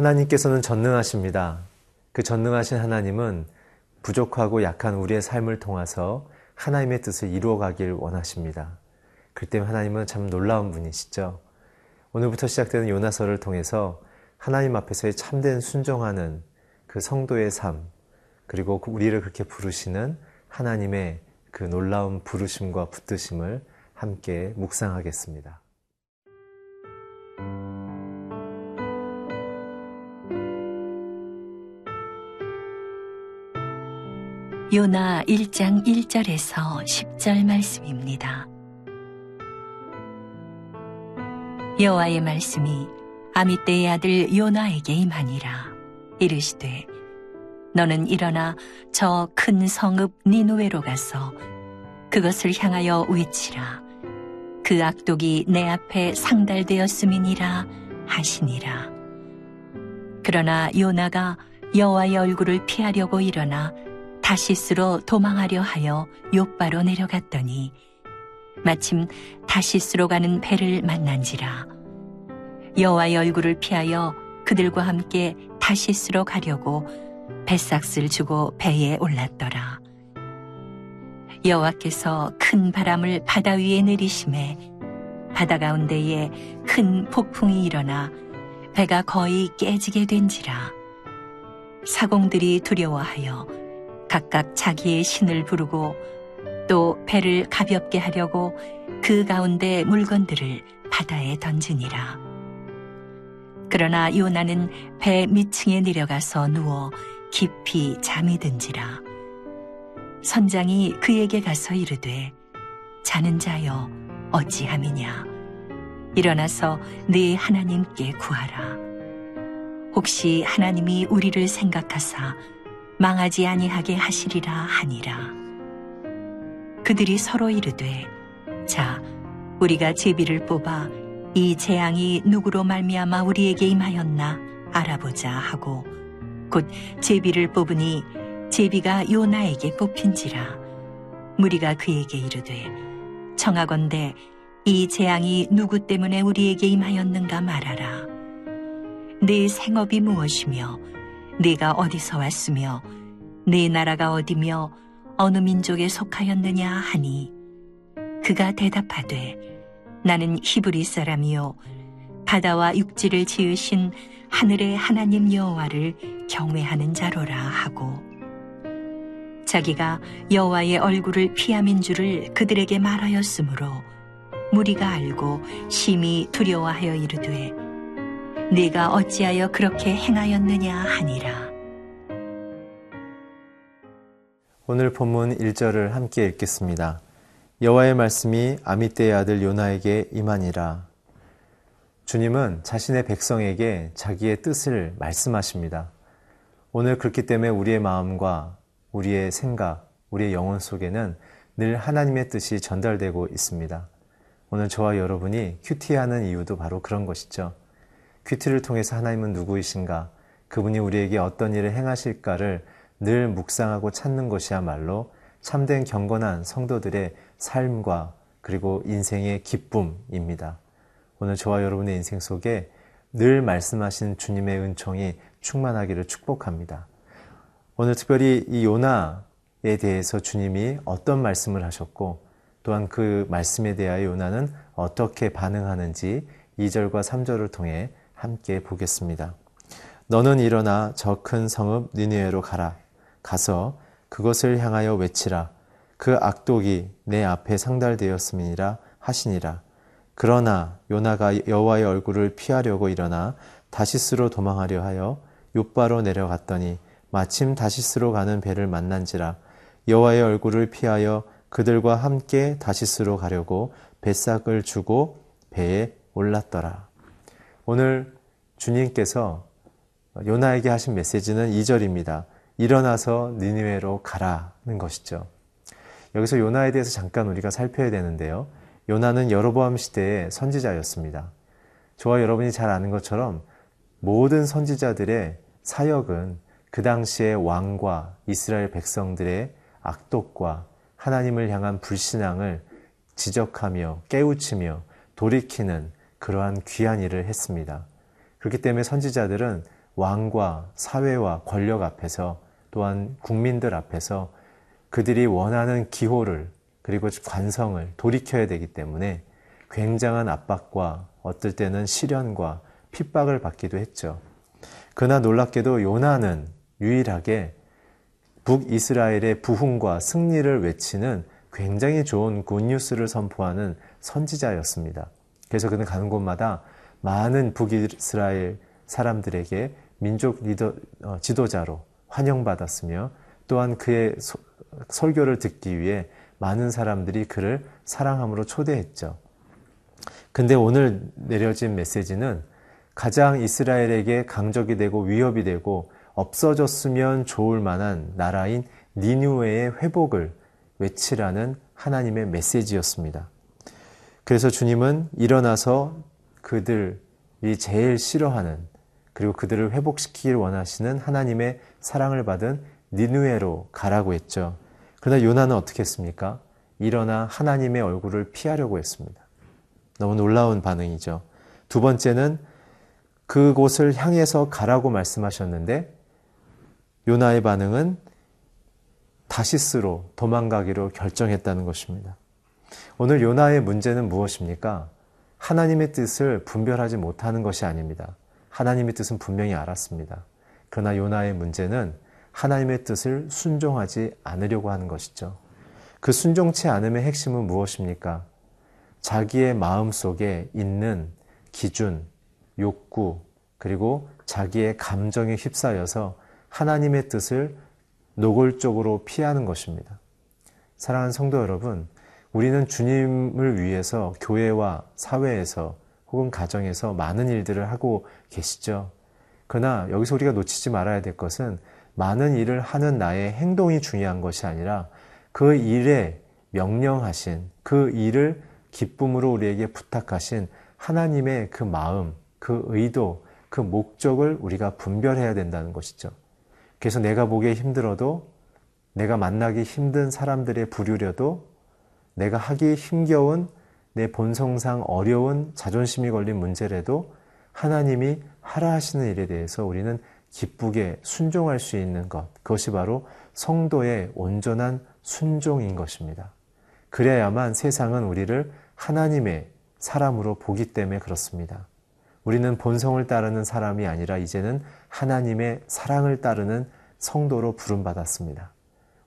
하나님께서는 전능하십니다. 그 전능하신 하나님은 부족하고 약한 우리의 삶을 통해서 하나님의 뜻을 이루어가길 원하십니다. 그 때문에 하나님은 참 놀라운 분이시죠. 오늘부터 시작되는 요나서를 통해서 하나님 앞에서의 참된 순종하는 그 성도의 삶, 그리고 우리를 그렇게 부르시는 하나님의 그 놀라운 부르심과 붙드심을 함께 묵상하겠습니다. 요나 1장 1절에서 10절 말씀입니다. 여호와의 말씀이 아미떼의 아들 요나에게 임하니라. 이르시되 너는 일어나 저 큰 성읍 니누웨로 가서 그것을 향하여 외치라. 그 악독이 내 앞에 상달되었음이니라 하시니라. 그러나 요나가 여호와의 얼굴을 피하려고 일어나 다시스로 도망하려 하여 요바로 내려갔더니 마침 다시스로 가는 배를 만난지라. 여호와의 얼굴을 피하여 그들과 함께 다시스로 가려고 뱃삭을 주고 배에 올랐더라. 여호와께서 큰 바람을 바다 위에 내리심에 바다 가운데에 큰 폭풍이 일어나 배가 거의 깨지게 된지라. 사공들이 두려워하여 각각 자기의 신을 부르고 또 배를 가볍게 하려고 그 가운데 물건들을 바다에 던지니라. 그러나 요나는 배 밑층에 내려가서 누워 깊이 잠이 든지라. 선장이 그에게 가서 이르되 자는 자여 어찌함이냐 일어나서 네 하나님께 구하라. 혹시 하나님이 우리를 생각하사 망하지 아니하게 하시리라 하니라. 그들이 서로 이르되 자 우리가 제비를 뽑아 이 재앙이 누구로 말미암아 우리에게 임하였나 알아보자 하고 곧 제비를 뽑으니 제비가 요나에게 뽑힌지라 무리가 그에게 이르되 청하건대 이 재앙이 누구 때문에 우리에게 임하였는가 말하라 네 생업이 무엇이며 네가 어디서 왔으며 네 나라가 어디며 어느 민족에 속하였느냐 하니? 그가 대답하되 나는 히브리 사람이요 바다와 육지를 지으신 하늘의 하나님 여호와를 경외하는 자로라 하고. 자기가 여호와의 얼굴을 피함인 줄을 그들에게 말하였으므로 무리가 알고 심히 두려워하여 이르되 네가 어찌하여 그렇게 행하였느냐 하니라. 오늘 본문 1절을 함께 읽겠습니다. 여호와의 말씀이 아미떼의 아들 요나에게 임하니라. 주님은 자신의 백성에게 자기의 뜻을 말씀하십니다. 오늘 그렇기 때문에 우리의 마음과 우리의 생각, 우리의 영혼 속에는 늘 하나님의 뜻이 전달되고 있습니다. 오늘 저와 여러분이 큐티하는 이유도 바로 그런 것이죠. 큐티를 통해서 하나님은 누구이신가, 그분이 우리에게 어떤 일을 행하실까를 늘 묵상하고 찾는 것이야말로 참된 경건한 성도들의 삶과 그리고 인생의 기쁨입니다. 오늘 저와 여러분의 인생 속에 늘 말씀하신 주님의 은총이 충만하기를 축복합니다. 오늘 특별히 이 요나에 대해서 주님이 어떤 말씀을 하셨고 또한 그 말씀에 대하여 요나는 어떻게 반응하는지 2절과 3절을 통해 함께 보겠습니다. 너는 일어나 저 큰 성읍 니느웨로 가라. 가서 그것을 향하여 외치라. 그 악독이 내 앞에 상달되었음이니라 하시니라. 그러나 요나가 여호와의 얼굴을 피하려고 일어나 다시스로 도망하려 하여 요바로 내려갔더니 마침 다시스로 가는 배를 만난지라 여호와의 얼굴을 피하여 그들과 함께 다시스로 가려고 뱃삭을 주고 배에 올랐더라. 오늘 주님께서 요나에게 하신 메시지는 2절입니다. 일어나서 니니웨로 가라는 것이죠. 여기서 요나에 대해서 잠깐 우리가 살펴야 되는데요. 요나는 여로보암 시대의 선지자였습니다. 저와 여러분이 잘 아는 것처럼 모든 선지자들의 사역은 그 당시의 왕과 이스라엘 백성들의 악독과 하나님을 향한 불신앙을 지적하며 깨우치며 돌이키는 그러한 귀한 일을 했습니다. 그렇기 때문에 선지자들은 왕과 사회와 권력 앞에서 또한 국민들 앞에서 그들이 원하는 기호를 그리고 관성을 돌이켜야 되기 때문에 굉장한 압박과 어떨 때는 시련과 핍박을 받기도 했죠. 그러나 놀랍게도 요나는 유일하게 북이스라엘의 부흥과 승리를 외치는 굉장히 좋은 굿뉴스를 선포하는 선지자였습니다. 그래서 그는 가는 곳마다 많은 북이스라엘 사람들에게 민족 리더, 어, 지도자로 환영받았으며 또한 그의 소, 설교를 듣기 위해 많은 사람들이 그를 사랑함으로 초대했죠. 근데 오늘 내려진 메시지는 가장 이스라엘에게 강적이 되고 위협이 되고 없어졌으면 좋을 만한 나라인 니누웨의 회복을 외치라는 하나님의 메시지였습니다. 그래서 주님은 일어나서 그들이 제일 싫어하는 그리고 그들을 회복시키길 원하시는 하나님의 사랑을 받은 니누에로 가라고 했죠. 그러나 요나는 어떻게 했습니까? 일어나 하나님의 얼굴을 피하려고 했습니다. 너무 놀라운 반응이죠. 두 번째는 그곳을 향해서 가라고 말씀하셨는데 요나의 반응은 다시스로 도망가기로 결정했다는 것입니다. 오늘 요나의 문제는 무엇입니까? 하나님의 뜻을 분별하지 못하는 것이 아닙니다. 하나님의 뜻은 분명히 알았습니다. 그러나 요나의 문제는 하나님의 뜻을 순종하지 않으려고 하는 것이죠. 그 순종치 않음의 핵심은 무엇입니까? 자기의 마음 속에 있는 기준, 욕구, 그리고 자기의 감정에 휩싸여서 하나님의 뜻을 노골적으로 피하는 것입니다. 사랑하는 성도 여러분, 우리는 주님을 위해서 교회와 사회에서 혹은 가정에서 많은 일들을 하고 계시죠. 그러나 여기서 우리가 놓치지 말아야 될 것은 많은 일을 하는 나의 행동이 중요한 것이 아니라 그 일에 명령하신 그 일을 기쁨으로 우리에게 부탁하신 하나님의 그 마음, 그 의도, 그 목적을 우리가 분별해야 된다는 것이죠. 그래서 내가 보기에 힘들어도 내가 만나기 힘든 사람들의 부류려도 내가 하기 힘겨운 내 본성상 어려운 자존심이 걸린 문제라도 하나님이 하라 하시는 일에 대해서 우리는 기쁘게 순종할 수 있는 것. 그것이 바로 성도의 온전한 순종인 것입니다. 그래야만 세상은 우리를 하나님의 사람으로 보기 때문에 그렇습니다. 우리는 본성을 따르는 사람이 아니라 이제는 하나님의 사랑을 따르는 성도로 부름받았습니다.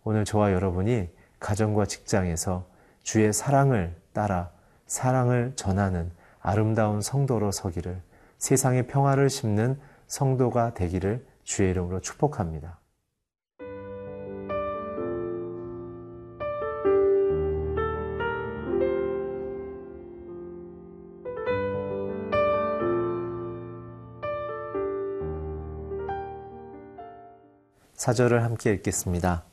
오늘 저와 여러분이 가정과 직장에서 주의 사랑을 따라 사랑을 전하는 아름다운 성도로 서기를 세상의 평화를 심는 성도가 되기를 주의 이름으로 축복합니다. 사절을 함께 읽겠습니다.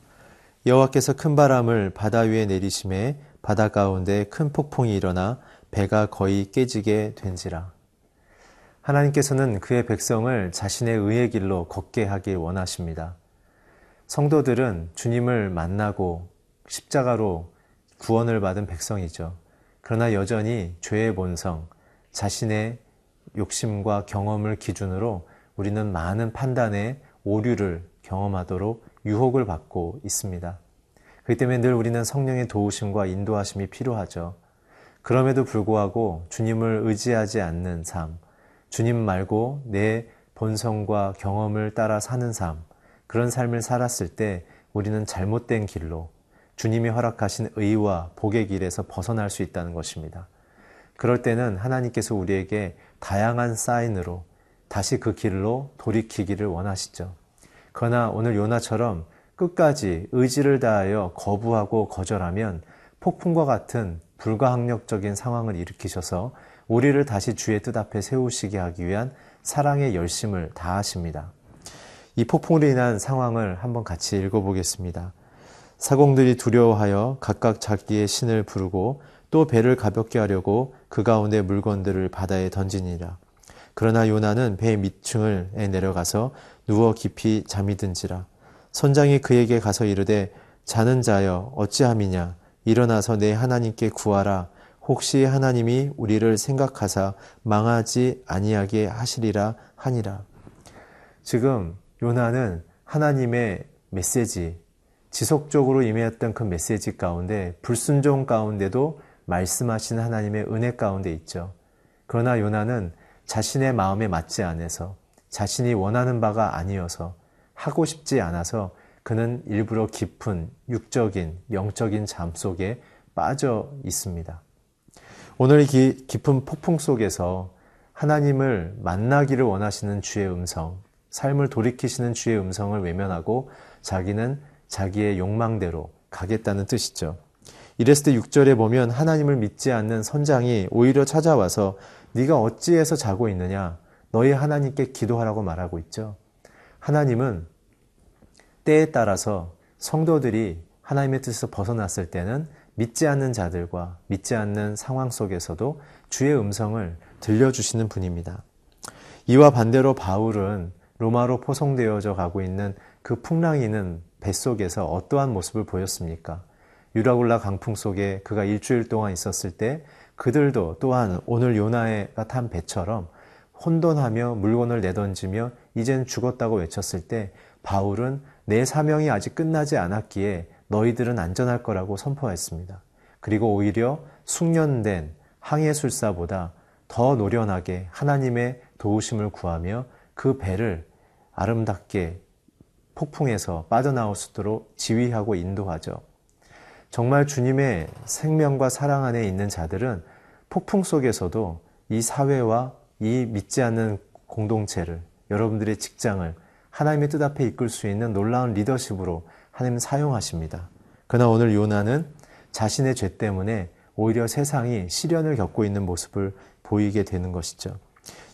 여호와께서 큰 바람을 바다 위에 내리심에 바다 가운데 큰 폭풍이 일어나 배가 거의 깨지게 된지라. 하나님께서는 그의 백성을 자신의 의의 길로 걷게 하길 원하십니다. 성도들은 주님을 만나고 십자가로 구원을 받은 백성이죠. 그러나 여전히 죄의 본성, 자신의 욕심과 경험을 기준으로 우리는 많은 판단의 오류를 경험하도록 유혹을 받고 있습니다. 그렇기 때문에 늘 우리는 성령의 도우심과 인도하심이 필요하죠. 그럼에도 불구하고 주님을 의지하지 않는 삶, 주님 말고 내 본성과 경험을 따라 사는 삶, 그런 삶을 살았을 때 우리는 잘못된 길로 주님이 허락하신 의와 복의 길에서 벗어날 수 있다는 것입니다. 그럴 때는 하나님께서 우리에게 다양한 사인으로 다시 그 길로 돌이키기를 원하시죠. 그러나 오늘 요나처럼 끝까지 의지를 다하여 거부하고 거절하면 폭풍과 같은 불가항력적인 상황을 일으키셔서 우리를 다시 주의 뜻 앞에 세우시게 하기 위한 사랑의 열심을 다하십니다. 이 폭풍으로 인한 상황을 한번 같이 읽어보겠습니다. 사공들이 두려워하여 각각 자기의 신을 부르고 또 배를 가볍게 하려고 그 가운데 물건들을 바다에 던지니라. 그러나 요나는 배 밑층을 내려가서 누워 깊이 잠이 든지라. 선장이 그에게 가서 이르되 자는 자여 어찌함이냐 일어나서 내 하나님께 구하라 혹시 하나님이 우리를 생각하사 망하지 아니하게 하시리라 하니라. 지금 요나는 하나님의 메시지, 지속적으로 임해왔던 그 메시지 가운데 불순종 가운데도 말씀하신 하나님의 은혜 가운데 있죠. 그러나 요나는 자신의 마음에 맞지 않아서 자신이 원하는 바가 아니어서 하고 싶지 않아서 그는 일부러 깊은 육적인 영적인 잠 속에 빠져 있습니다. 오늘 이 깊은 폭풍 속에서 하나님을 만나기를 원하시는 주의 음성, 삶을 돌이키시는 주의 음성을 외면하고 자기는 자기의 욕망대로 가겠다는 뜻이죠. 이랬을 때 6절에 보면 하나님을 믿지 않는 선장이 오히려 찾아와서 네가 어찌해서 자고 있느냐 너희 하나님께 기도하라고 말하고 있죠. 하나님은 때에 따라서 성도들이 하나님의 뜻에서 벗어났을 때는 믿지 않는 자들과 믿지 않는 상황 속에서도 주의 음성을 들려주시는 분입니다. 이와 반대로 바울은 로마로 포송되어져 가고 있는 그 풍랑이는 뱃속에서 어떠한 모습을 보였습니까? 유라굴라 강풍 속에 그가 일주일 동안 있었을 때 그들도 또한 오늘 요나가 탄 배처럼 혼돈하며 물건을 내던지며 이젠 죽었다고 외쳤을 때 바울은 내 사명이 아직 끝나지 않았기에 너희들은 안전할 거라고 선포했습니다. 그리고 오히려 숙련된 항해술사보다 더 노련하게 하나님의 도우심을 구하며 그 배를 아름답게 폭풍에서 빠져나올 수 있도록 지휘하고 인도하죠. 정말 주님의 생명과 사랑 안에 있는 자들은 폭풍 속에서도 이 사회와 이 믿지 않는 공동체를 여러분들의 직장을 하나님의 뜻 앞에 이끌 수 있는 놀라운 리더십으로 하나님 사용하십니다. 그러나 오늘 요나는 자신의 죄 때문에 오히려 세상이 시련을 겪고 있는 모습을 보이게 되는 것이죠.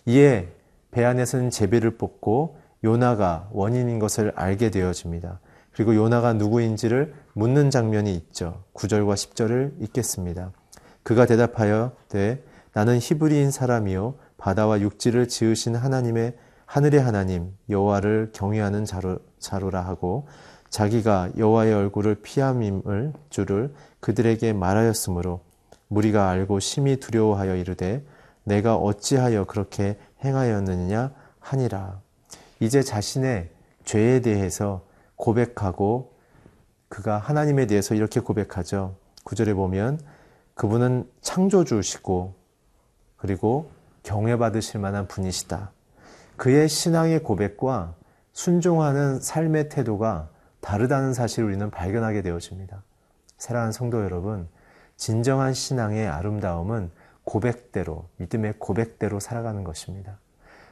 이에 배 안에서는 제비를 뽑고 요나가 원인인 것을 알게 되어집니다. 그리고 요나가 누구인지를 묻는 장면이 있죠. 9절과 10절을 읽겠습니다. 그가 대답하여 되 나는 히브리인 사람이요 바다와 육지를 지으신 하나님의 하늘의 하나님 여호와를 경외하는 자로, 자로라 하고 자기가 여호와의 얼굴을 피함임을 줄을 그들에게 말하였으므로 무리가 알고 심히 두려워하여 이르되 내가 어찌하여 그렇게 행하였느냐 하니라. 이제 자신의 죄에 대해서 고백하고 그가 하나님에 대해서 이렇게 고백하죠. 구절에 보면 그분은 창조주시고 그리고 경외받으실 만한 분이시다. 그의 신앙의 고백과 순종하는 삶의 태도가 다르다는 사실을 우리는 발견하게 되어집니다. 사랑하는 성도 여러분, 진정한 신앙의 아름다움은 고백대로, 믿음의 고백대로 살아가는 것입니다.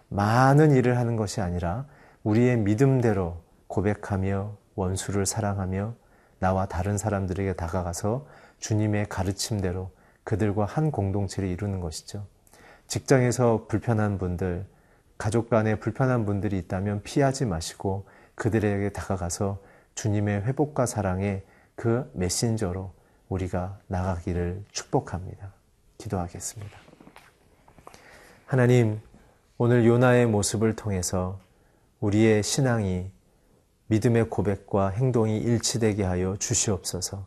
많은 일을 하는 것이 아니라 우리의 믿음대로 고백하며 원수를 사랑하며 나와 다른 사람들에게 다가가서 주님의 가르침대로 그들과 한 공동체를 이루는 것이죠. 직장에서 불편한 분들, 가족 간에 불편한 분들이 있다면 피하지 마시고 그들에게 다가가서 주님의 회복과 사랑의 그 메신저로 우리가 나가기를 축복합니다. 기도하겠습니다. 하나님, 오늘 요나의 모습을 통해서 우리의 신앙이 믿음의 고백과 행동이 일치되게 하여 주시옵소서.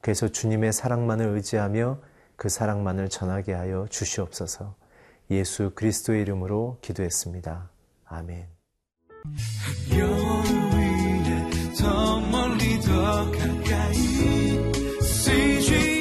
그래서 주님의 사랑만을 의지하며 그 사랑만을 전하게 하여 주시옵소서. 예수 그리스도의 이름으로 기도했습니다. 아멘. 더 멀리 더 가까이 CG